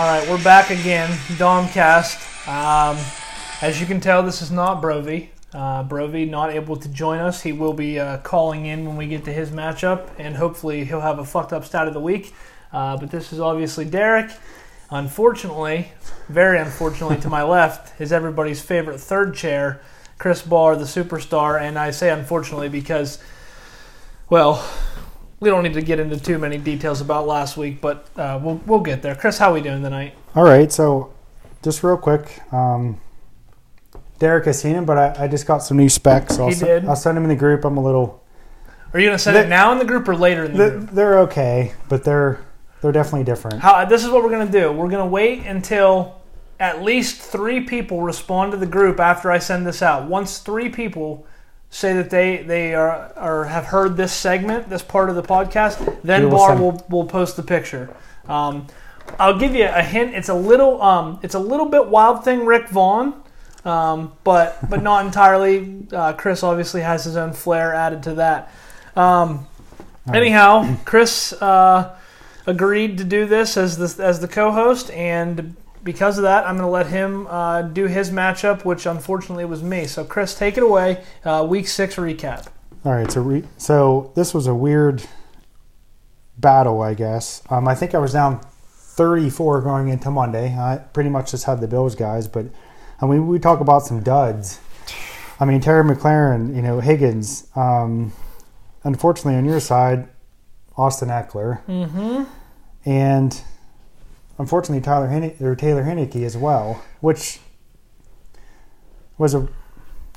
All right, we're back again, Domcast. Um, as you can tell, this is not Brovey. Uh, Brovey not able to join us. He will be uh, calling in when we get to his matchup, and hopefully he'll have a fucked up stat of the week. Uh, but this is obviously Derek. Unfortunately, very unfortunately, to my left is everybody's favorite third chair, Chris Barr, the superstar. And I say unfortunately because, well, we don't need to get into too many details about last week, but uh, we'll we'll get there. Chris, how are we doing tonight? All right, so just real quick, um, Derek has seen him, but I, I just got some new specs. So I'll, He did. I'll send him in the group. I'm a little. Are you going to send They- it now in the group or later in the They're, group? they're okay, but they're they're definitely different. How, this is what we're going to do. We're going to wait until at least three people respond to the group after I send this out. Once three people say that they they are or have heard this segment, this part of the podcast, then will Bar send- will will post the picture. Um, I'll give you a hint. It's a little um, it's a little bit Wild Thing Rick Vaughn, um, but but not entirely. Uh, Chris obviously has his own flair added to that. Um, anyhow, Chris uh, agreed to do this as the as the co-host, and because of that, I'm going to let him uh, do his matchup, which unfortunately was me. So, Chris, take it away. Uh, week six recap. All right, so re- so this was a weird battle, I guess. Um, I think I was down 34 going into Monday. I pretty much just had the Bills guys, but I mean, we talk about some duds. I mean, Terry McLaurin, you know, Higgins. Um, unfortunately, on your side, Austin Ekeler, Mm-hmm. and unfortunately Tyler Henne- or Taylor Heinicke as well, which was a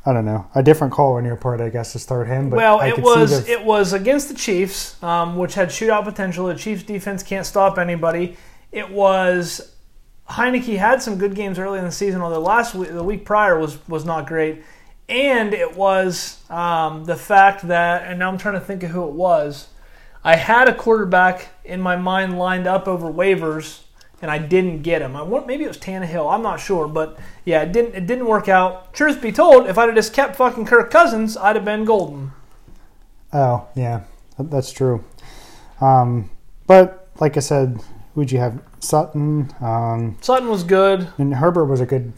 I don't know a different call on your part, I guess, to start him. But Well, it was the- it was against the Chiefs, um, which had shootout potential. The Chiefs defense can't stop anybody. It was Heinicke had some good games early in the season, although last week, the week prior was was not great. And it was um, the fact that, and now I'm trying to think of who it was. I had a quarterback in my mind lined up over waivers, and I didn't get him. I want maybe it was Tannehill. I'm not sure, but yeah, it didn't it didn't work out. Truth be told, if I'd have just kept fucking Kirk Cousins, I'd have been golden. Oh, yeah, that's true. Um, but like I said, who'd you have? Sutton. Um, Sutton was good. and Herbert was a good,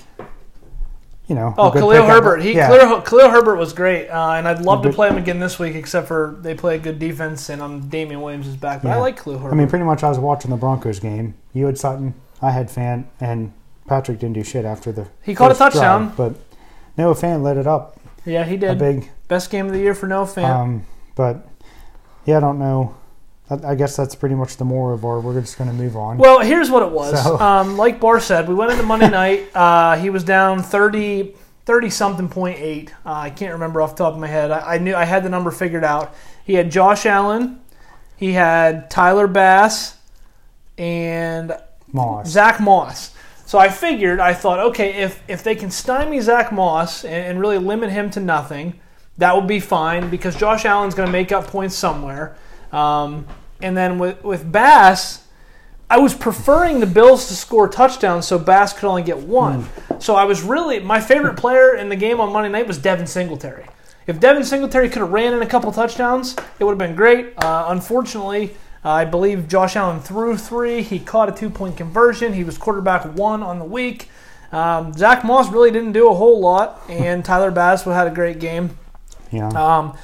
you know. Oh, Khalil pickup. Herbert. He yeah. Khalil, Khalil Herbert was great, uh, and I'd love to play him again this week. Except for they play a good defense, and um, Damien Williams is back. But I like Khalil Herbert. I mean, pretty much I was watching the Broncos game. You had Sutton, I had Fant, and Patrick didn't do shit after the. He caught a touchdown. drive, but Noah Fant lit it up yeah, he did. a big. Best game of the year for Noah Fant. Um, but yeah, I don't know. I, I guess that's pretty much the more of our. We're just going to move on. Well, here's what it was. So- Um, like Barr said, we went into Monday night. Uh, he was down 30, 30 something point eight. Uh, I can't remember off the top of my head. I, I knew I had the number figured out. He had Josh Allen, he had Tyler Bass, and Moss. Zach Moss. So I figured, I thought, okay, if if they can stymie Zach Moss and, and really limit him to nothing, that would be fine because Josh Allen's going to make up points somewhere. Um, and then with with Bass, I was preferring the Bills to score touchdowns so Bass could only get one. So I was really my favorite player in the game on Monday night was Devin Singletary. If Devin Singletary could have ran in a couple touchdowns, it would have been great. Uh, unfortunately, uh, I believe Josh Allen threw three. He caught a two point conversion. He was quarterback one on the week. Um, Zach Moss really didn't do a whole lot, and Tyler Bass had a great game. yeah. Um,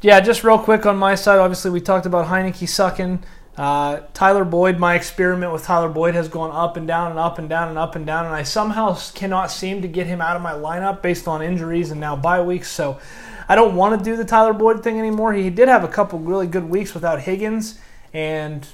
yeah, just real quick on my side. Obviously, we talked about Heinicke sucking. Uh, Tyler Boyd, my experiment with Tyler Boyd has gone up and down and up and down and up and down, and I somehow cannot seem to get him out of my lineup based on injuries and now bye weeks. So I don't want to do the Tyler Boyd thing anymore. He did have a couple really good weeks without Higgins, and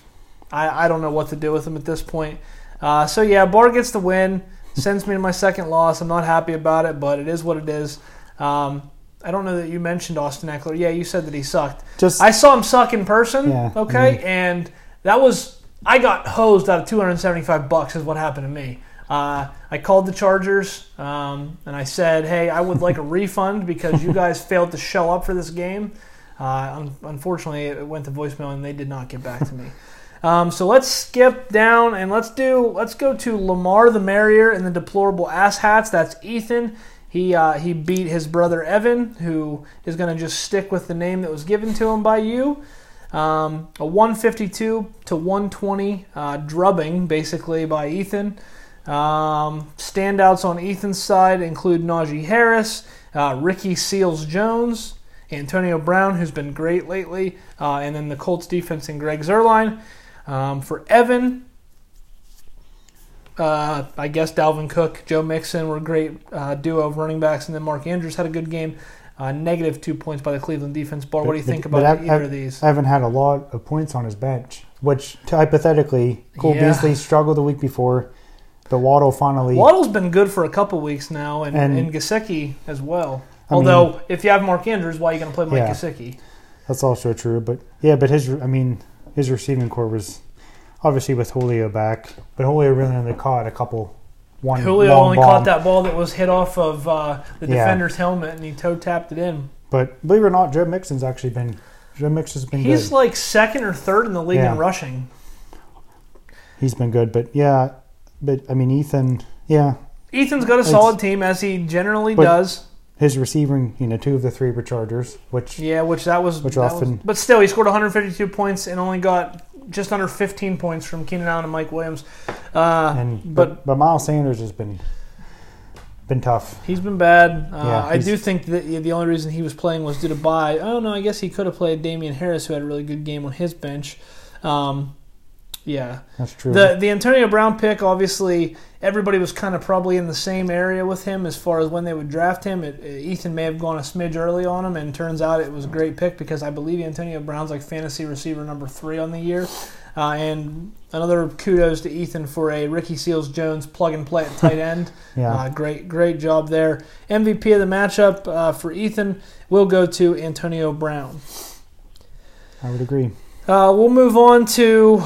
I, I don't know what to do with him at this point. Uh, so yeah, Barr gets the win, sends me to my second loss. I'm not happy about it, but it is what it is. Um, I don't know that you mentioned Austin Ekeler. Yeah, you said that he sucked. Just I saw him suck in person. Yeah, okay, and that was I got hosed out of 275 bucks. Is what happened to me. Uh, I called the Chargers um, and I said, "Hey, I would like a refund because you guys failed to show up for this game." Uh, un- unfortunately, it went to voicemail and they did not get back to me. Um, so let's skip down and let's do let's go to Lamar the Merrier and the deplorable ass hats. That's Ethan. He uh, he beat his brother Evan, who is going to just stick with the name that was given to him by you. Um, a 152 to 120 uh, drubbing, basically, by Ethan. Um, standouts on Ethan's side include Najee Harris, uh, Ricky Seals Jones, Antonio Brown, who's been great lately, uh, and then the Colts defense and Greg Zuerlein. Um, for Evan, uh, I guess Dalvin Cook, Joe Mixon were a great uh, duo of running backs, and then Mark Andrews had a good game. Uh, negative two points by the Cleveland defense. Bar, what do you But- think about I- either I- of these? Evan had a lot of points on his bench, which hypothetically, Cole Yeah. Beasley struggled the week before, but Waddle finally. Waddle's been good for a couple weeks now, and, and, And- Gesicki as well. I mean- Although, if you have Mark Andrews, why are you going to play Mike Yeah. Gesicki? That's also true, but yeah, but his I mean his receiving core was obviously with Julio back, but Julio really only caught a couple one. Julio only bomb. caught that ball that was hit off of uh, the Yeah. defender's helmet, and he toe tapped it in. But believe it or not, Joe Mixon's actually been Joe Mixon's been He's good. like second or third in the league Yeah. in rushing. He's been good, but yeah, but I mean Ethan, yeah, Ethan's got a solid team as he generally does. his receiving, you know, two of the three were Chargers, which Yeah, which that was. Which that was- often- but still, he scored 152 points and only got just under 15 points from Keenan Allen and Mike Williams. Uh, and but but Miles Sanders has been been tough. He's been bad. Uh, Yeah, I do think that the only reason he was playing was due to buy. Oh no, I guess he could have played Damien Harris, who had a really good game on his bench. Um, yeah, That's true. the the Antonio Brown pick, obviously, everybody was kind of probably in the same area with him as far as when they would draft him. It, Ethan may have gone a smidge early on him, and turns out it was a great pick because I believe Antonio Brown's like fantasy receiver number three on the year. Uh, and another kudos to Ethan for a Ricky Seals Jones plug and play at tight end. yeah, Uh, great, great job there. MVP of the matchup uh, for Ethan will go to Antonio Brown. I would agree. Uh, we'll move on to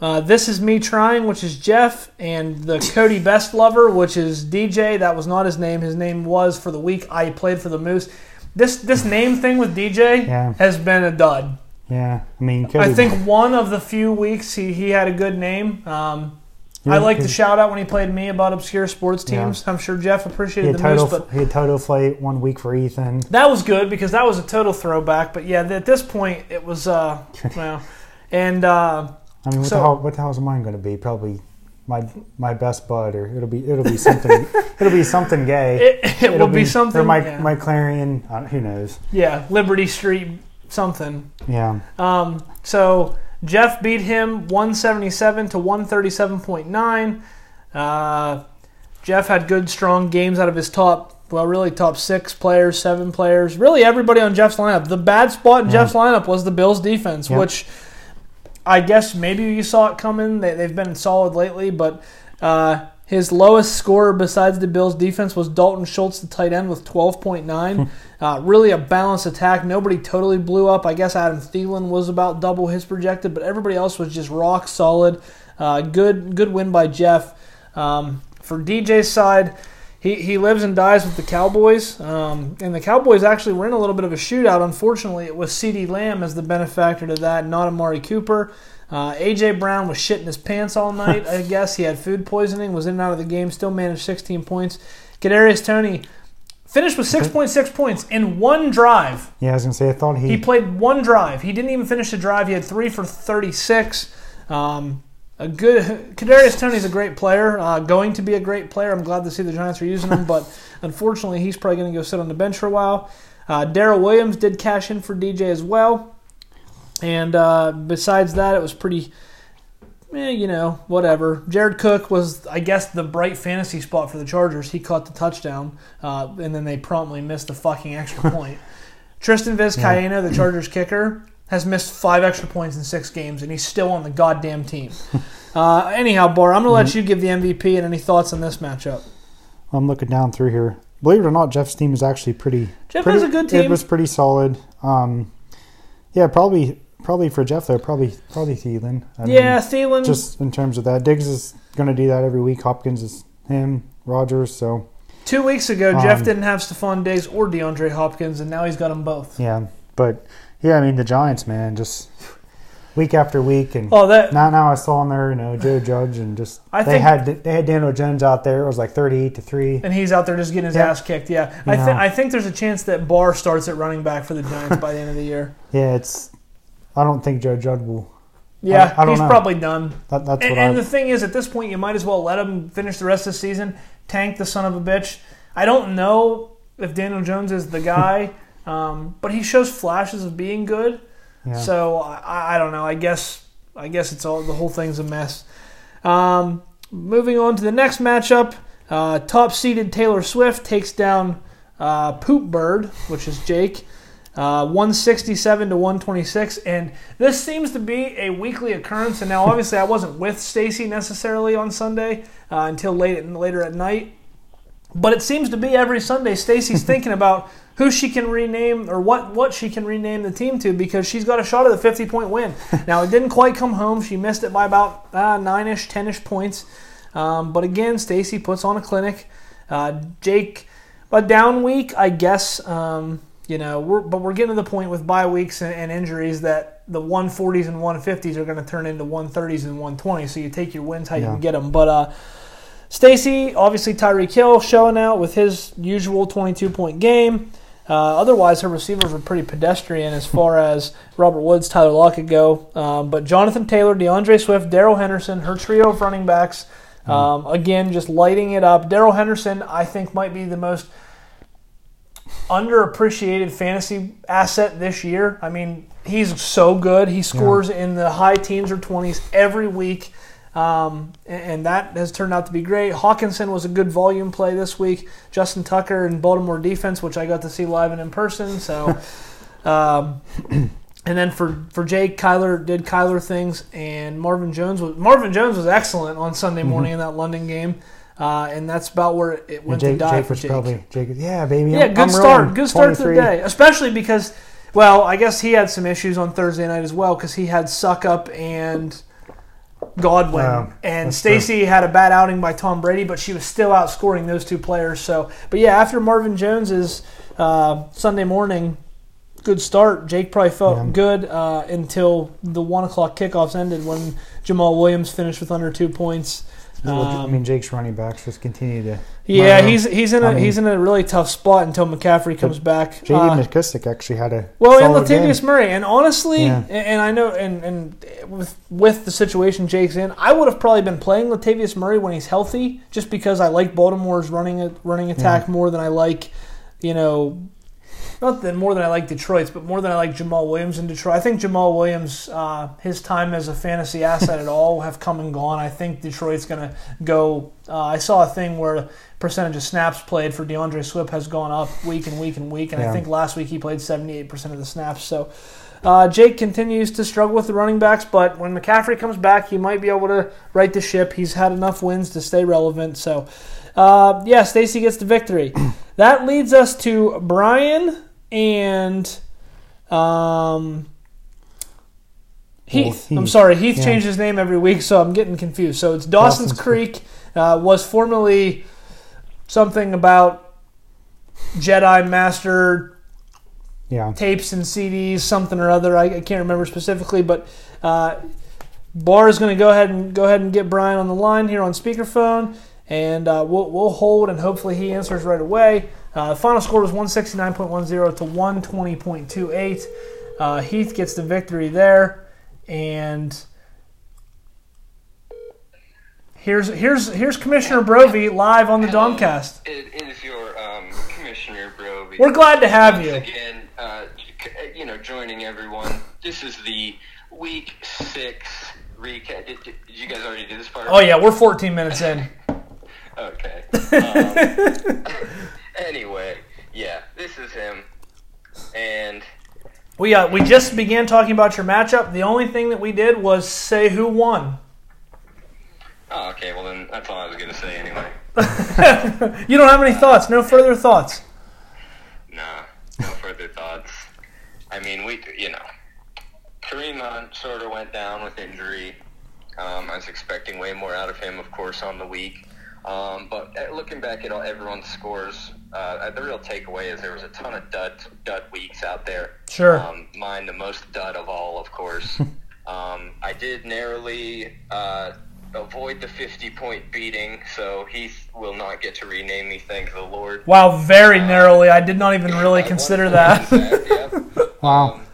uh, This Is Me Trying, which is Jeff, and the Cody Best Lover, which is DJ. That was not his name. His name was for the week I played for the Moose. This this name thing with DJ Yeah. has been a dud. Yeah, I mean, I think one of the few weeks he, he had a good name. Um, I Yeah, like the shout out when he played me about obscure sports Yeah. teams. I'm sure Jeff appreciated the total, Moose, but he had total flight one week for Ethan. That was good because that was a total throwback. But yeah, at this point, it was uh, well, and uh, I mean, what So- the hell? What the hell is mine going to be? Probably my my best bud, or it'll be it'll be something. it'll be something gay. it, it It'll will be, something. Or my yeah. my Clarion. Uh, who knows? yeah, Liberty Street something. Yeah, Um, so Jeff beat him 177 to 137.9. Uh, Jeff had good, strong games out of his top, well, really top six players, seven players, really everybody on Jeff's lineup. The bad spot in Yeah. Jeff's lineup was the Bills' defense, which I guess maybe you saw it coming. They, they've been solid lately, but uh, his lowest score besides the Bills' defense was Dalton Schultz, the tight end, with 12.9. uh, really a balanced attack. Nobody totally blew up. I guess Adam Thielen was about double his projected, but everybody else was just rock solid. Uh, good, good win by Jeff. Um, for DJ's side, he, he lives and dies with the Cowboys, um, and the Cowboys actually were in a little bit of a shootout. Unfortunately, it was CeeDee Lamb as the benefactor to that, not Amari Cooper. Uh, A.J. Brown was shitting his pants all night. I guess he had food poisoning, was in and out of the game, still managed 16 points. Kadarius Toney finished with 6.6 points in one drive. yeah. I was gonna say I thought he. He played one drive. He didn't even finish the drive. He had three for 36. Um, a good Kadarius Toney's a great player. Uh, going to be a great player. I'm glad to see the Giants are using him, but unfortunately, he's probably going to go sit on the bench for a while. Uh, Darrel Williams did cash in for DJ as well, and uh, besides that, it was pretty. Eh, you know, whatever. Jared Cook was, I guess, the bright fantasy spot for the Chargers. He caught the touchdown, uh, and then they promptly missed the fucking extra point. Tristan Vizcaino, the Chargers kicker, has missed five extra points in six games, and he's still on the goddamn team. Uh, anyhow, Bar, I'm going to let you give the MVP and any thoughts on this matchup. I'm looking down through here. Believe it or not, Jeff's team is actually pretty. Jeff pretty, has a good team. It was pretty solid. Um, yeah, probably probably for Jeff though. Probably probably Thielen. I mean, yeah, Thielen. just in terms of that, Diggs is going to do that every week. Hopkins is him. Rogers. So Two weeks ago, Jeff Um, didn't have Stefon Diggs or DeAndre Hopkins, and now he's got them both. yeah, but yeah, I mean the Giants, man, just week after week, and Oh, that now now I saw on there, you know, Joe Judge, and just I they think- had they had Daniel Jones out there. It was like thirty-eight to three. and he's out there just getting his Yeah. ass kicked. Yeah, I, You th- know. I think there's a chance that Barr starts at running back for the Giants by the end of the year. Yeah, it's I don't think Joe Judge will. Yeah, I don't he's know. probably done. That, that's And, and the thing is, at this point, you might as well let him finish the rest of the season. Tank the son of a bitch. I don't know if Daniel Jones is the guy, um, but he shows flashes of being good. yeah. So I, I don't know. I guess I guess it's all the whole thing's a mess. Um, moving on to the next matchup, uh, top seeded Taylor Swift takes down uh, Poop Bird, which is Jake, uh, 167 to 126, and this seems to be a weekly occurrence. And now, obviously, I wasn't with Stacy necessarily on Sunday uh, until late at, later at night. But it seems to be every Sunday Stacy's thinking about who she can rename or what, what she can rename the team to because she's got a shot at a 50 point win. now, it didn't quite come home. She missed it by about uh, 9 ish, 10 ish points. Um, but again, Stacy puts on a clinic. Uh, Jake, a down week, I guess. Um, you know, we're, but we're getting to the point with bye weeks and, and injuries that the 140s and 150s are going to turn into 130s and 120s. So you take your wins how you can get them. But uh, Stacy, obviously Tyreek Hill showing out with his usual 22 point game. Uh, otherwise, her receivers were pretty pedestrian as far as Robert Woods, Tyler Lockett go. Um, but Jonathan Taylor, D'Andre Swift, Darrell Henderson, her trio of running backs, um, again, just lighting it up. Darrell Henderson, I think, might be the most underappreciated fantasy asset this year. I mean, he's so good. He scores in the high teens or 20s every week. Um, and, and that has turned out to be great. Hockenson was a good volume play this week. Justin Tucker and Baltimore defense, which I got to see live and in person. So, um, and then for, for Jake, Kyler did Kyler things, and Marvin Jones was Marvin Jones was excellent on Sunday morning in that London game. Uh, and that's about where it went Jake, to die Jake was Jake. probably Jake. Yeah, baby. Yeah, I'm- good I'm start. rolling. Good start to the day, especially because, well, I guess he had some issues on Thursday night as well because he had Suck Up and Godwin, Oh, and. Stacy had a bad outing by Tom Brady, but she was still outscoring those two players. So, but yeah, after Marvin Jones's uh, Sunday morning good start, Jake probably felt Yeah. good uh, until the one o'clock kickoffs ended when Jamaal Williams finished with under two points. I Um, mean, Jake's running backs just continue to. yeah, he's he's in a I mean- he's in a really tough spot until McCaffrey comes back. J.D. Uh, McKissic actually had a Well, and Latavius game. Murray, and honestly, Yeah. and, and I know, and, and with with the situation Jake's in, I would have probably been playing Latavius Murray when he's healthy, just because I like Baltimore's running running attack more than I like, you know, not that more than I like Detroit's, but more than I like Jamaal Williams in Detroit. I think Jamaal Williams, uh, his time as a fantasy asset at all have come and gone. I think Detroit's going to go. Uh, I saw a thing where percentage of snaps played for D'Andre Swift has gone up week and week and week, and I think last week he played 78% of the snaps. So uh, Jake continues to struggle with the running backs, but when McCaffrey comes back, he might be able to right the ship. He's had enough wins to stay relevant. So, uh, yeah, Stacy gets the victory. that leads us to Brian and um, Heath. Well, I'm sorry, Heath Yeah. changed his name every week, so I'm getting confused. So it's Dawson's, Dawson's Creek. Uh, was formerly something about Jedi Master Yeah. tapes and CDs, something or other. I, I can't remember specifically, but uh, Bar is going to go ahead and go ahead and get Brian on the line here on speakerphone, and uh, we'll we'll hold and hopefully he answers right away. Uh, the final score was 169.10 to 120.28. Uh, Heath gets the victory there, and here's here's here's Commissioner Brovey live on the Domcast. It is your um, Commissioner Brovey. We're glad to have Once you. again. Uh, you know, joining everyone. This is the week six recap. Did, did you guys already do this part? Oh yeah, we're 14 minutes in. Okay. Um, anyway, yeah, this is him, and We uh, we just began talking about your matchup. The only thing that we did was say who won. oh, okay. Well, then that's all I was gonna say anyway. You don't have any thoughts? No further thoughts? Nah, no further thoughts. I mean, we, you know, Kareem Hunt sort of went down with injury. Um, I was expecting way more out of him, of course, on the week. Um, but uh, looking back at all, everyone's scores, uh, the real takeaway is there was a ton of dud dud weeks out there. Sure. Um, mine, the most dud of all, of course. um, I did narrowly uh, avoid the 50 point beating, so he will not get to rename me, thank the Lord. Wow, very narrowly. I did not even really I consider won that. points, yep. Wow. Um,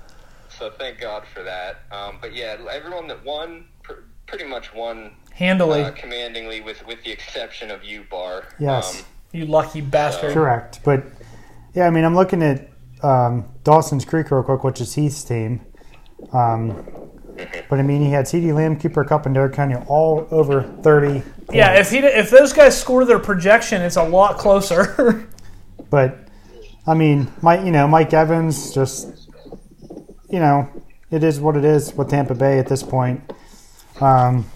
so thank God for that. Um, but yeah, everyone that won pr- pretty much won Handily, uh, commandingly, with with the exception of you, Bar. Yes. You lucky bastard. Correct. But yeah, I mean, I'm looking at um, Dawson's Creek real quick, which is Heath's team. Um, but I mean, he had CeeDee Lamb, Cooper Kupp, and Derek County all over 30. Yeah, if he if those guys score their projection, it's a lot closer. But I mean, Mike, you know, Mike Evans just, you know, it is what it is with Tampa Bay at this point. Um,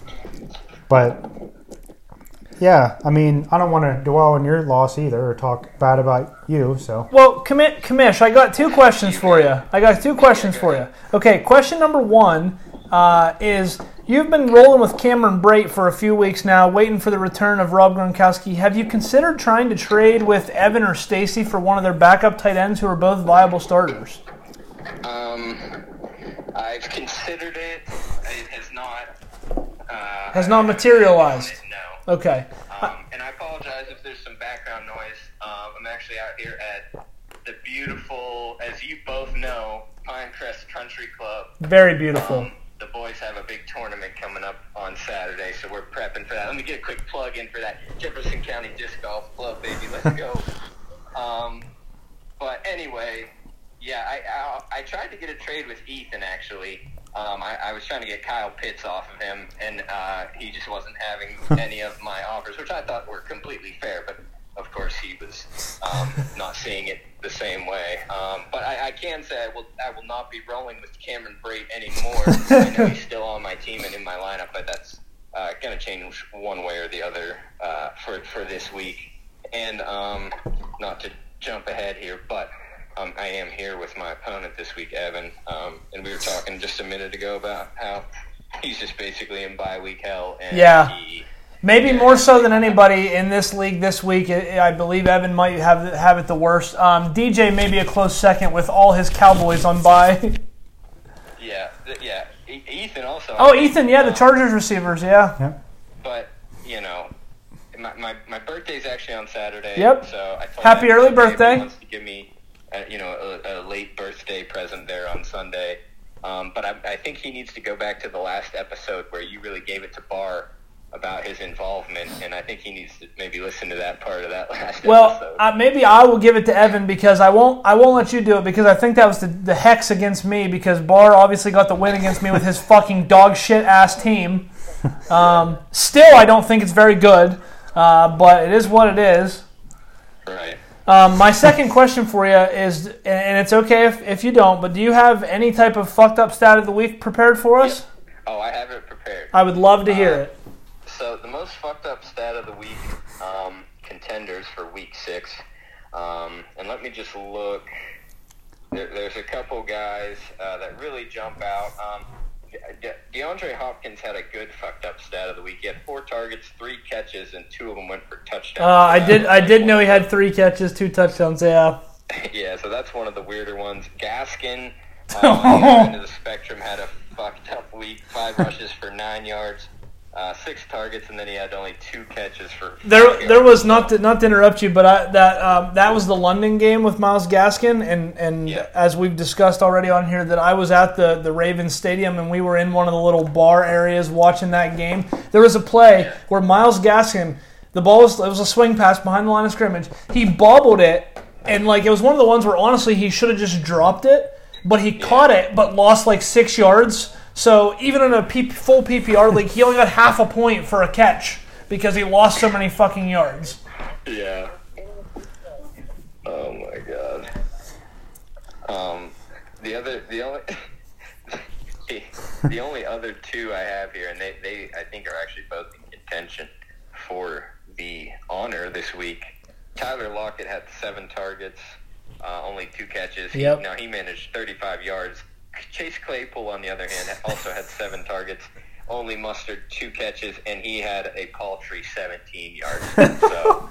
but yeah, I mean, I don't want to dwell on your loss either or talk bad about you. So well, Commi- Commish, I got two questions for you. I got two questions for you. Okay, question number one uh, is you've been rolling with Cameron Brate for a few weeks now, waiting for the return of Rob Gronkowski. Have you considered trying to trade with Evan or Stacy for one of their backup tight ends who are both viable starters? Um, I've considered it. It has not. Uh, Has not materialized. Okay. Um, and I apologize if there's some background noise. Um, I'm actually out here at the beautiful, as you both know, Pinecrest Country Club. Very beautiful. Um, the boys have a big tournament coming up on Saturday, so we're prepping for that. Let me get a quick plug in for that Jefferson County Disc Golf Club, baby. Let's go. um, but anyway, yeah, I, I I tried to get a trade with Ethan actually. Um, I, I was trying to get Kyle Pitts off of him, and uh, he just wasn't having any of my offers, which I thought were completely fair. But of course, he was um, not seeing it the same way. Um, but I, I can say I will I will not be rolling with Cameron Brate anymore. I know he's still on my team and in my lineup, but that's uh, going to change one way or the other uh, for for this week. And um, not to jump ahead here, but um, I am here with my opponent this week, Evan. Um, and we were talking just a minute ago about how he's just basically in bye week hell. And Yeah. He, Maybe more so than anybody in this league this week. I I believe Evan might have have it the worst. Um, DJ may be a close second with all his Cowboys on bye. yeah, yeah. E- Ethan also. oh, Ethan, yeah, the Chargers receivers, yeah. yeah, But you know, my, my, my birthday's actually on Saturday. Yep. So I told Happy early today if he birthday. Wants to give me, a, you know, a, a late birthday present there on Sunday. Um, but I, I think he needs to go back to the last episode where you really gave it to Barr about his involvement, and I think he needs to maybe listen to that part of that last Well, episode. uh, maybe I will give it to Evan because I won't. I won't let you do it because I think that was the, the hex against me because Barr obviously got the win against me with his fucking dog shit ass team. Um, still, I don't think it's very good, uh, but it is what it is. right. Um, my second question for you is, and it's okay if, if you don't, but do you have any type of fucked up stat of the week prepared for us? Oh, I have it prepared. I would love to hear Uh, it. So the most fucked up stat of the week, um, contenders for week six, um, and let me just look. There, there's a couple guys uh, that really jump out. Um, De- DeAndre Hopkins had a good fucked up stat of the week. He had four targets, three catches, and two of them went for touchdowns. Uh, I did. I did know he had three catches, two touchdowns. Yeah. yeah, so that's one of the weirder ones. Gaskin, uh, on the end of the spectrum, had a fucked up week. Five rushes for nine yards, uh, six targets, and then he had only two catches for. There, there was not to, not to interrupt you, but I, that um, that was the London game with Myles Gaskin, and and Yeah. as we've discussed already on here, that I was at the the Ravens Stadium, and we were in one of the little bar areas watching that game. There was a play Yeah. where Myles Gaskin, the ball was it was a swing pass behind the line of scrimmage. He bobbled it, and like it was one of the ones where honestly he should have just dropped it, but he caught it, but lost like six yards. So even in a P- full PPR league, he only got half a point for a catch because he lost so many fucking yards. Yeah. Oh my god. Um, the other, the only, the only other two I have here, and they, they, I think are actually both in contention for the honor this week. Tyler Lockett had seven targets, uh, only two catches. He- Yep. now he managed 35 yards. Chase Claypool, on the other hand, also had seven targets, only mustered two catches, and he had a paltry 17 yards. so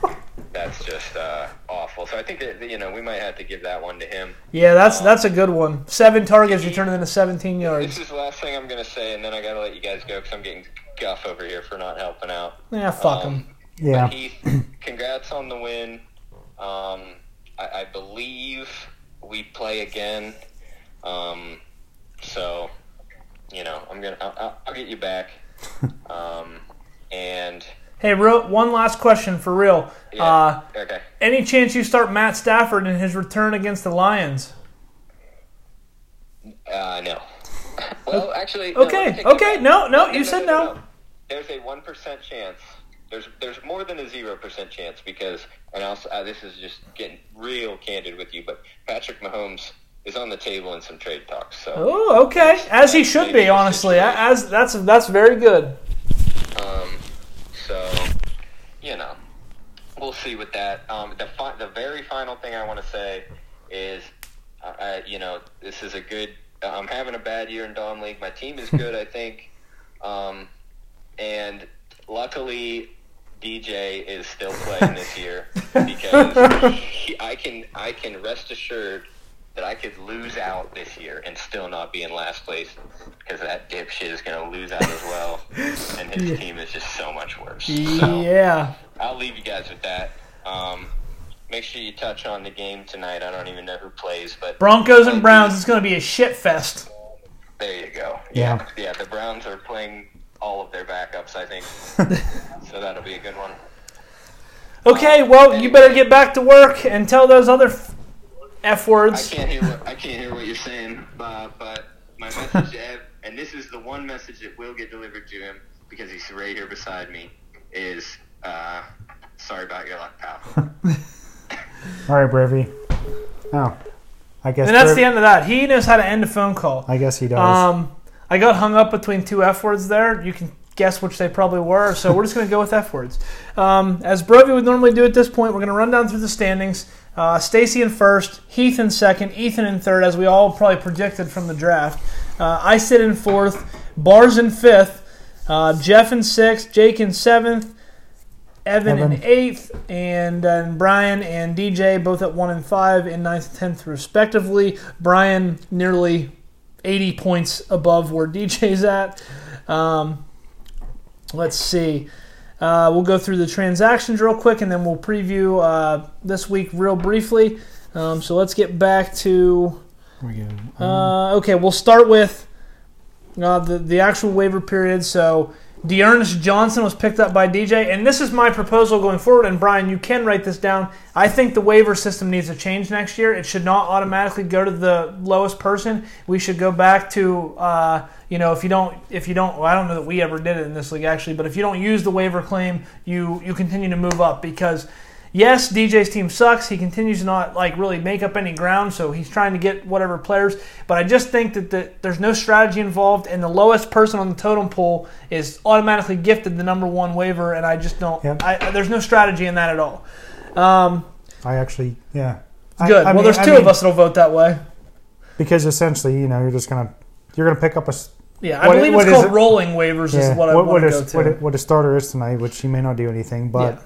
that's just uh, awful. So I think that you know we might have to give that one to him. Yeah, that's that's a good one. Seven targets, you turn it into 17 yards. This is the last thing I'm gonna say, and then I gotta let you guys go because I'm getting guff over here for not helping out. Yeah, fuck Um, him. yeah. But Heath, congrats on the win. Um, I, I believe we play again um, so, you know, I'm gonna I'll, I'll- I'll get you back. Um, and Hey, real, one last question for real. yeah, Uh, okay. any chance you start Matt Stafford in his return against the Lions? Uh, no. well, actually, no, let me Okay, take that okay, back. no, no, you said no. There's a one percent chance. There's there's more than a zero percent chance because, and also uh, this is just getting real candid with you, but Patrick Mahomes is on the table in some trade talks. So, Oh, okay, as he should be, honestly. As that's that's very good. um, so you know, we'll see with that. Um, the fi- the very final thing I want to say is, uh, uh, you know, this is a good. I'm having a bad year in Dom League. My team is good, I think, um, and luckily DJ is still playing this year because he, I can I can rest assured that I could lose out this year and still not be in last place because that dipshit is going to lose out as well, and his team is just so much worse. So Yeah. I'll leave you guys with that. Um, make sure you touch on the game tonight. I don't even know who plays, but Broncos and Browns. It's going to be a shit fest. there you go. Yeah. yeah, yeah. The Browns are playing all of their backups, I think, so that'll be a good one. Okay, well, you better get back to work and tell those other f, f I words. I can't hear what I can't hear what you're saying, uh, but my message to Ev, and this is the one message that will get delivered to him because he's right here beside me, is uh, sorry about your luck, pal. All right, Brevy. Oh, I guess. And that's Brev- the end of that. He knows how to end a phone call. I guess he does. Um, I got hung up between two F words there. You can guess which they probably were, so we're just going to go with F words. Um, as Brovey would normally do at this point, we're going to run down through the standings. Uh, Stacy in first, Heath in second, Ethan in third, as we all probably predicted from the draft. Uh, I sit in fourth, Bars in fifth, uh, Jeff in sixth, Jake in seventh, Evan, in eighth, and then Brian and DJ both at one and five in ninth and tenth respectively. Brian nearly 80 points above where DJ's at. Um, let's see. Uh, we'll go through the transactions real quick and then we'll preview uh, this week real briefly. Um, so let's get back to. Uh, okay, we'll start with uh, the, the actual waiver period. So D'Ernest Johnson was picked up by DJ, and this is my proposal going forward. And Brian, you can write this down. I think the waiver system needs to change next year. It should not automatically go to the lowest person. We should go back to, uh, you know, if you don't, if you don't, well, I don't know that we ever did it in this league actually, but if you don't use the waiver claim, you you continue to move up because yes, DJ's team sucks. He continues to not like really make up any ground, so he's trying to get whatever players. But I just think that the, there's no strategy involved, and the lowest person on the totem pole is automatically gifted the number one waiver, and I just don't. Yep. I, there's no strategy in that at all. Um, I actually, yeah. Good. I well, mean- there's I two mean, of us that'll vote that way. because essentially, you know, you're just gonna you're gonna pick up a Yeah, I What- believe it's called it? rolling waivers. yeah, Is what I what, want what, to go to. what, a, what a starter is tonight, which he may not do anything, but Yeah.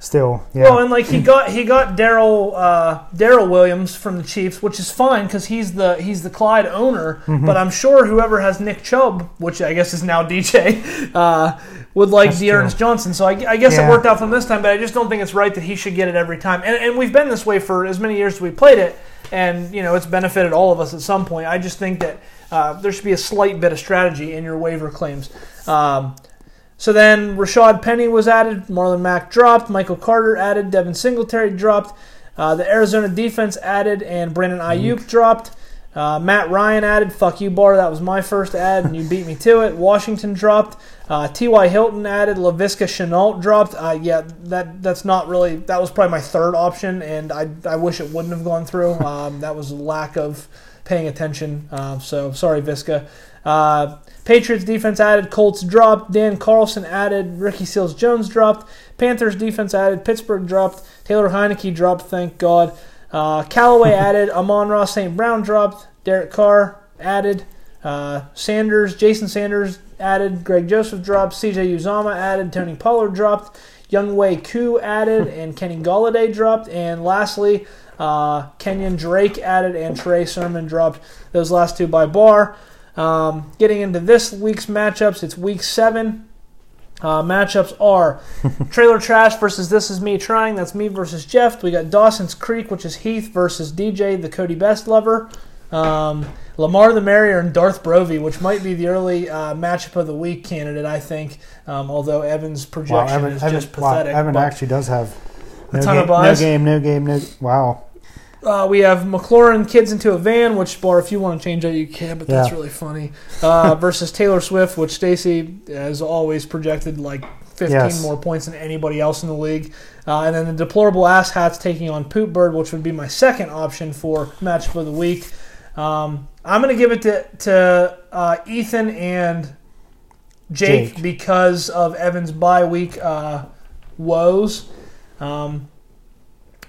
Still, yeah. Well, and like he got he got Daryl uh, Darrel Williams from the Chiefs, which is fine because he's the he's the Clyde owner. Mm-hmm. But I'm sure whoever has Nick Chubb, which I guess is now DJ, uh, would like D'Ernest. Johnson. So I, I guess it worked out for him this time. But I just don't think it's right that he should get it every time. And, and we've been this way for as many years as we played it, and you know it's benefited all of us at some point. I just think that uh, there should be a slight bit of strategy in your waiver claims. Um, so then Rashad Penny was added, Marlon Mack dropped, Michael Carter added, Devin Singletary dropped, uh, the Arizona defense added, and Brandon Aiyuk dropped. Uh, Matt Ryan added, fuck you, Bar, that was my first ad, and you beat me to it. Washington dropped. Uh, T.Y. Hilton added, Laviska Shenault dropped. Uh, yeah, that that's not really, that was probably my third option, and I, I wish it wouldn't have gone through. Um, that was a lack of paying attention, uh, so sorry, Visca. Uh, Patriots defense added, Colts dropped, Dan Carlson added, Ricky Seals Jones dropped, Panthers defense added, Pittsburgh dropped, Taylor Heinicke dropped, thank God. Uh, Callaway added, Amon-Ra St. Brown dropped, Derek Carr added, uh, Sanders, Jason Sanders added, Greg Joseph dropped, CJ Uzomah added, Tony Pollard dropped, Younghoe Koo added, and Kenny Golladay dropped, and lastly, uh, Kenyon Drake added, and Trey Sermon dropped. Those last two by bar. Um, getting into this week's matchups, it's week seven. Uh, matchups are Trailer Trash versus This Is Me Trying. That's me versus Jeff. We got Dawson's Creek, which is Heath versus DJ, the Cody Best lover. Um, Lamar the Marrier and Darth Brovey, which might be the early uh, matchup of the week candidate, I think. Um, although Evan's Wow, projection Evan, is Evan, just wow, pathetic. Evan actually does have A ton game, of buys? No game, no game, no. Wow. Uh, we have McLaurin kids into a van, which bar if you want to change that you can, but that's Yeah. really funny. Uh, versus Taylor Swift, which Stacy has always projected like 15 Yes. more points than anybody else in the league. Uh, and then the deplorable ass hats taking on Poop Bird, which would be my second option for matchup of the week. Um, I'm going to give it to, to uh, Ethan and Jake, Jake. because of Evan's bye week uh, woes. Um,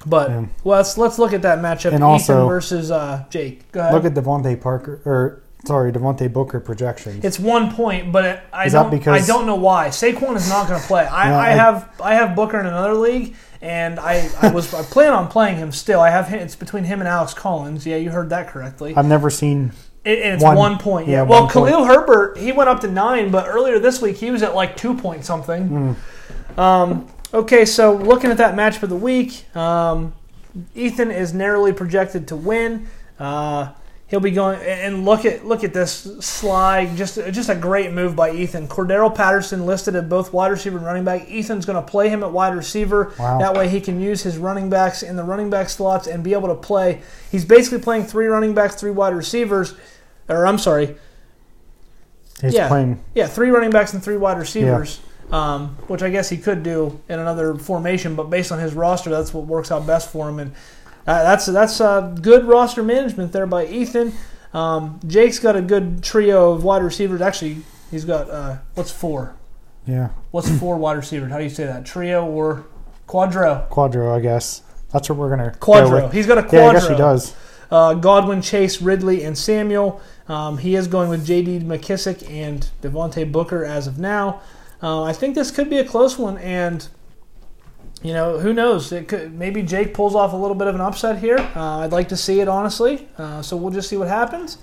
but Yeah. well, let's let's look at that matchup. And Ethan also- versus uh, Jake. Go ahead. Look at Devontae Parker, or sorry, Devontae Booker projections. it's one point, but it, I Is don't. because- I don't know why Saquon is not going to play. I, Yeah, I I- have I have Booker in another league, and I, I was I plan on playing him still. I have him, it's between him and Alex Collins. Yeah, you heard that correctly. I've never seen. It, and it's One- one, point. Yeah. yeah, well, one point. Khalil Herbert he went up to nine, but earlier this week he was at like two point something. Hmm. Um, okay, so looking at that match for the week, um, Ethan is narrowly projected to win. Uh, he'll be going and look at look at this slide. Just just a great move by Ethan. Cordarrelle Patterson listed at both wide receiver and running back. Ethan's going to play him at wide receiver. Wow. That way he can use his running backs in the running back slots and be able to play. He's basically playing three running backs, three wide receivers. Or I'm sorry, He's Yeah. playing. yeah, three running backs and three wide receivers, um, which I guess he could do in another formation. But based on his roster, that's what works out best for him, and uh, that's that's uh, good roster management there by Ethan. Um, Jake's got a good trio of wide receivers. Actually, he's got uh, what's four? Yeah, What's four wide receivers? How do you say that? Trio or quadro? Quadro, I guess. That's what we're gonna. go Quadro. with. He's got a quadro. Yeah, I guess he does. Uh, Godwin, Chase, Ridley, and Samuel. Um, he is going with J.D. McKissic and Devontae Booker as of now. Uh, I think this could be a close one, and you know who knows? It could maybe Jake pulls off a little bit of an upset here. Uh, I'd like to see it honestly. Uh, so we'll just see what happens.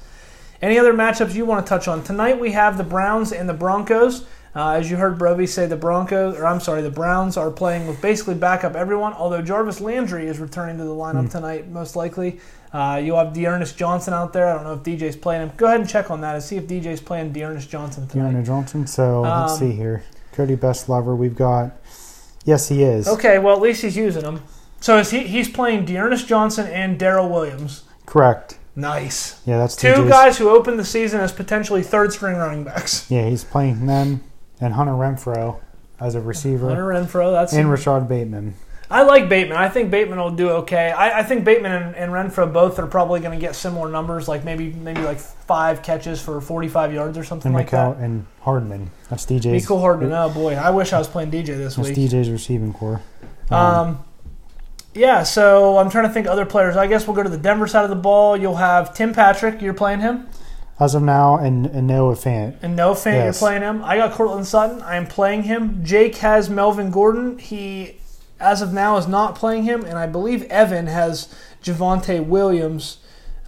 Any other matchups you want to touch on tonight? We have the Browns and the Broncos. Uh, as you heard Brovey say, the Broncos, or I'm sorry, the Browns are playing with basically backup everyone. Although Jarvis Landry is returning to the lineup tonight, most likely. Uh, you'll have D'Ernest Johnson out there. I don't know if DJ's playing him. Go ahead and check on that and see if DJ's playing D'Ernest Johnson tonight. Deanna Johnson. So let's Um, see here. Cody Best Lover. We've got. Yes, he is. Okay, well at least he's using them. So is he? He's playing D'Ernest Johnson and Darrel Williams. Correct. Nice. Yeah, that's Two DJ's. guys who opened the season as potentially third string running backs. Yeah, he's playing them and Hunter Renfrow as a receiver Hunter Renfrow. That's and Rashad Bateman. I like Bateman. I think Bateman will do okay. I, I think Bateman and, and Renfrow both are probably going to get similar numbers, like maybe maybe like five catches for 45 yards or something And like Mecole that. and Hardman. That's DJ's. Cool Hardman. Oh boy, I wish I was playing DJ this week. That's week. DJ's receiving core. Um, yeah, so I'm trying to think other players. I guess we'll go to the Denver side of the ball. You'll have Tim Patrick. You're playing him, as of now, and, and Noah Fant. and Noah Fant. You're playing him. I got Courtland Sutton. I am playing him. Jake has Melvin Gordon. He, as of now, is not playing him, and I believe Evan has Javonte Williams.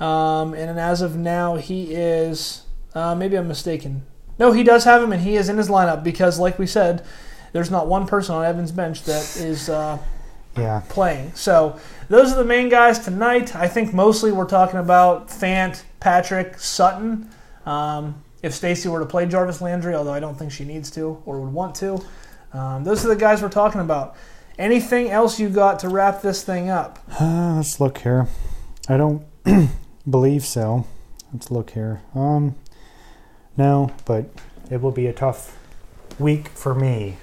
Um, and as of now, he is. Uh, maybe I'm mistaken. No, he does have him, and he is in his lineup because, like we said, there's not one person on Evan's bench that is. Uh, Yeah. playing. So those are the main guys tonight. I think mostly we're talking about Fant, Patrick, Sutton. Um, if Stacy were to play Jarvis Landry, although I don't think she needs to or would want to, um, those are the guys we're talking about. Anything else you got to wrap this thing up? Uh, let's look here. I don't believe so. Let's look here. Um, no, but it will be a tough week for me.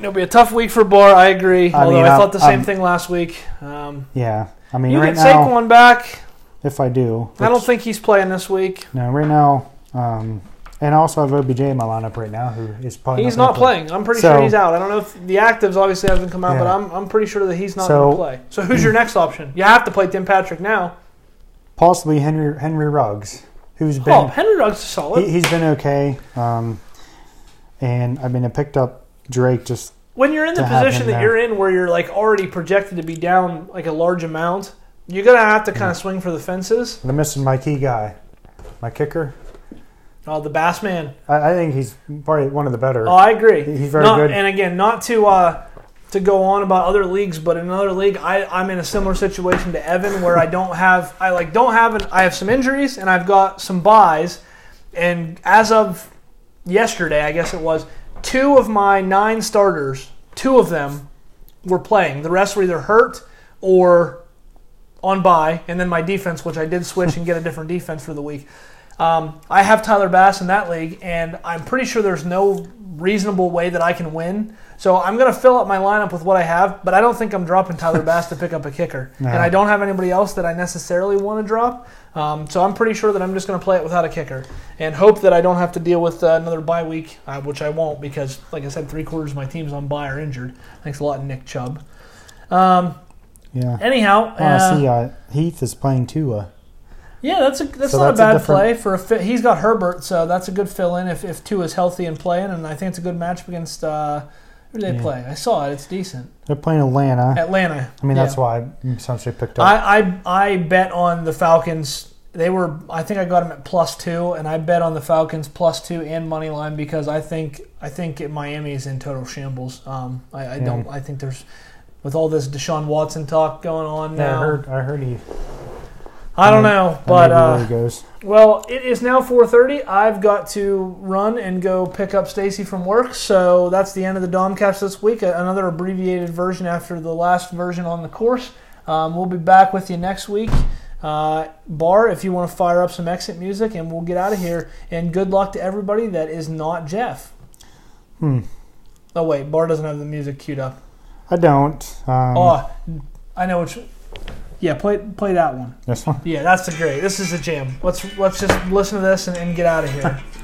It'll be a tough week for Bar. I agree. I although mean, I I'm- thought the same I'm- thing last week. Um, Yeah. I mean, you right get now, Saquon back. if I do, I don't think he's playing this week. No, right now, um, and I also have OBJ in my lineup right now, who is probably He's not play. playing. I'm pretty So- sure he's out. I don't know if the actives obviously haven't come out, but I'm, I'm pretty sure that he's not So- going to play. So who's your next option? You have to play Tim Patrick now. Possibly Henry Henry Ruggs, who's been Henry Ruggs is solid. he, he's been okay. Um, and I mean, I picked up Drake just when you're in the position that there. you're in, where you're like already projected to be down like a large amount, you're gonna have to kind of swing for the fences. I'm missing my key guy, my kicker. Oh, the Bass Man. I, I think he's probably one of the better. Oh, I agree. He's very Not- good. And again, not to uh, to go on about other leagues, but in another league, I, I'm in a similar situation to Evan, where I don't have, I like don't have, an, I have some injuries and I've got some buys, and as of yesterday, I guess it was, two of my nine starters, two of them were playing. The rest were either hurt or on bye, and then my defense, which I did switch and get a different defense for the week. Um, I have Tyler Bass in that league, and I'm pretty sure there's no reasonable way that I can win. So I'm going to fill up my lineup with what I have, but I don't think I'm dropping Tyler Bass to pick up a kicker. No. And I don't have anybody else that I necessarily want to drop. Um, so I'm pretty sure that I'm just going to play it without a kicker and hope that I don't have to deal with uh, another bye week, uh, which I won't because, like I said, three quarters of my team's on bye or injured. Thanks a lot, Nick Chubb. Um, Yeah. anyhow, uh, I see. Uh, Heath is playing Tua. Yeah, that's a that's So not that's a a bad different- play for a fit. He's got Herbert, so that's a good fill in if if Tua is healthy and playing, and I think it's a good matchup against. Uh, who do they Yeah. play? I saw it. It's decent. They're playing Atlanta. Atlanta. I mean, Yeah. that's why I essentially picked up. I, I I bet on the Falcons. They were I think I got them at plus two, and I bet on the Falcons plus two and money line because I think I think Miami is in total shambles. Um, I, I don't I think there's with all this Deshaun Watson talk going on yeah, now. I heard. I heard he. I don't know, I but know uh, goes. Well, it is now 4:30. I've got to run and go pick up Stacy from work, so that's the end of the Domcast this week. Another abbreviated version after the last version on the course. Um, we'll be back with you next week. Uh, Barr, if you want to fire up some exit music, and we'll get out of here. And good luck to everybody that is not Jeff. Hmm. Oh wait, Barr doesn't have the music queued up. I don't. Um, Oh, I know which. Yeah, play play that one. This one. Yeah, that's the great. This is a jam. Let's let's just listen to this and, and get out of here.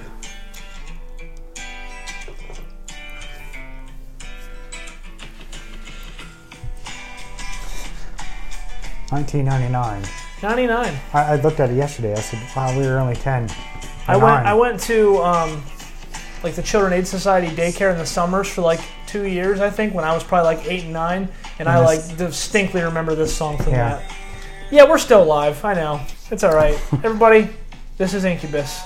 1999. 99. I, I looked at it yesterday. I said, "Wow, we were only 10." I went. I went to um, like the Children Aid Society daycare in the summers for like two years, I think, when I was probably like eight and nine, and I like distinctly remember this song from Yeah. that. Yeah, we're still live. I know. It's all right. Everybody, this is Incubus.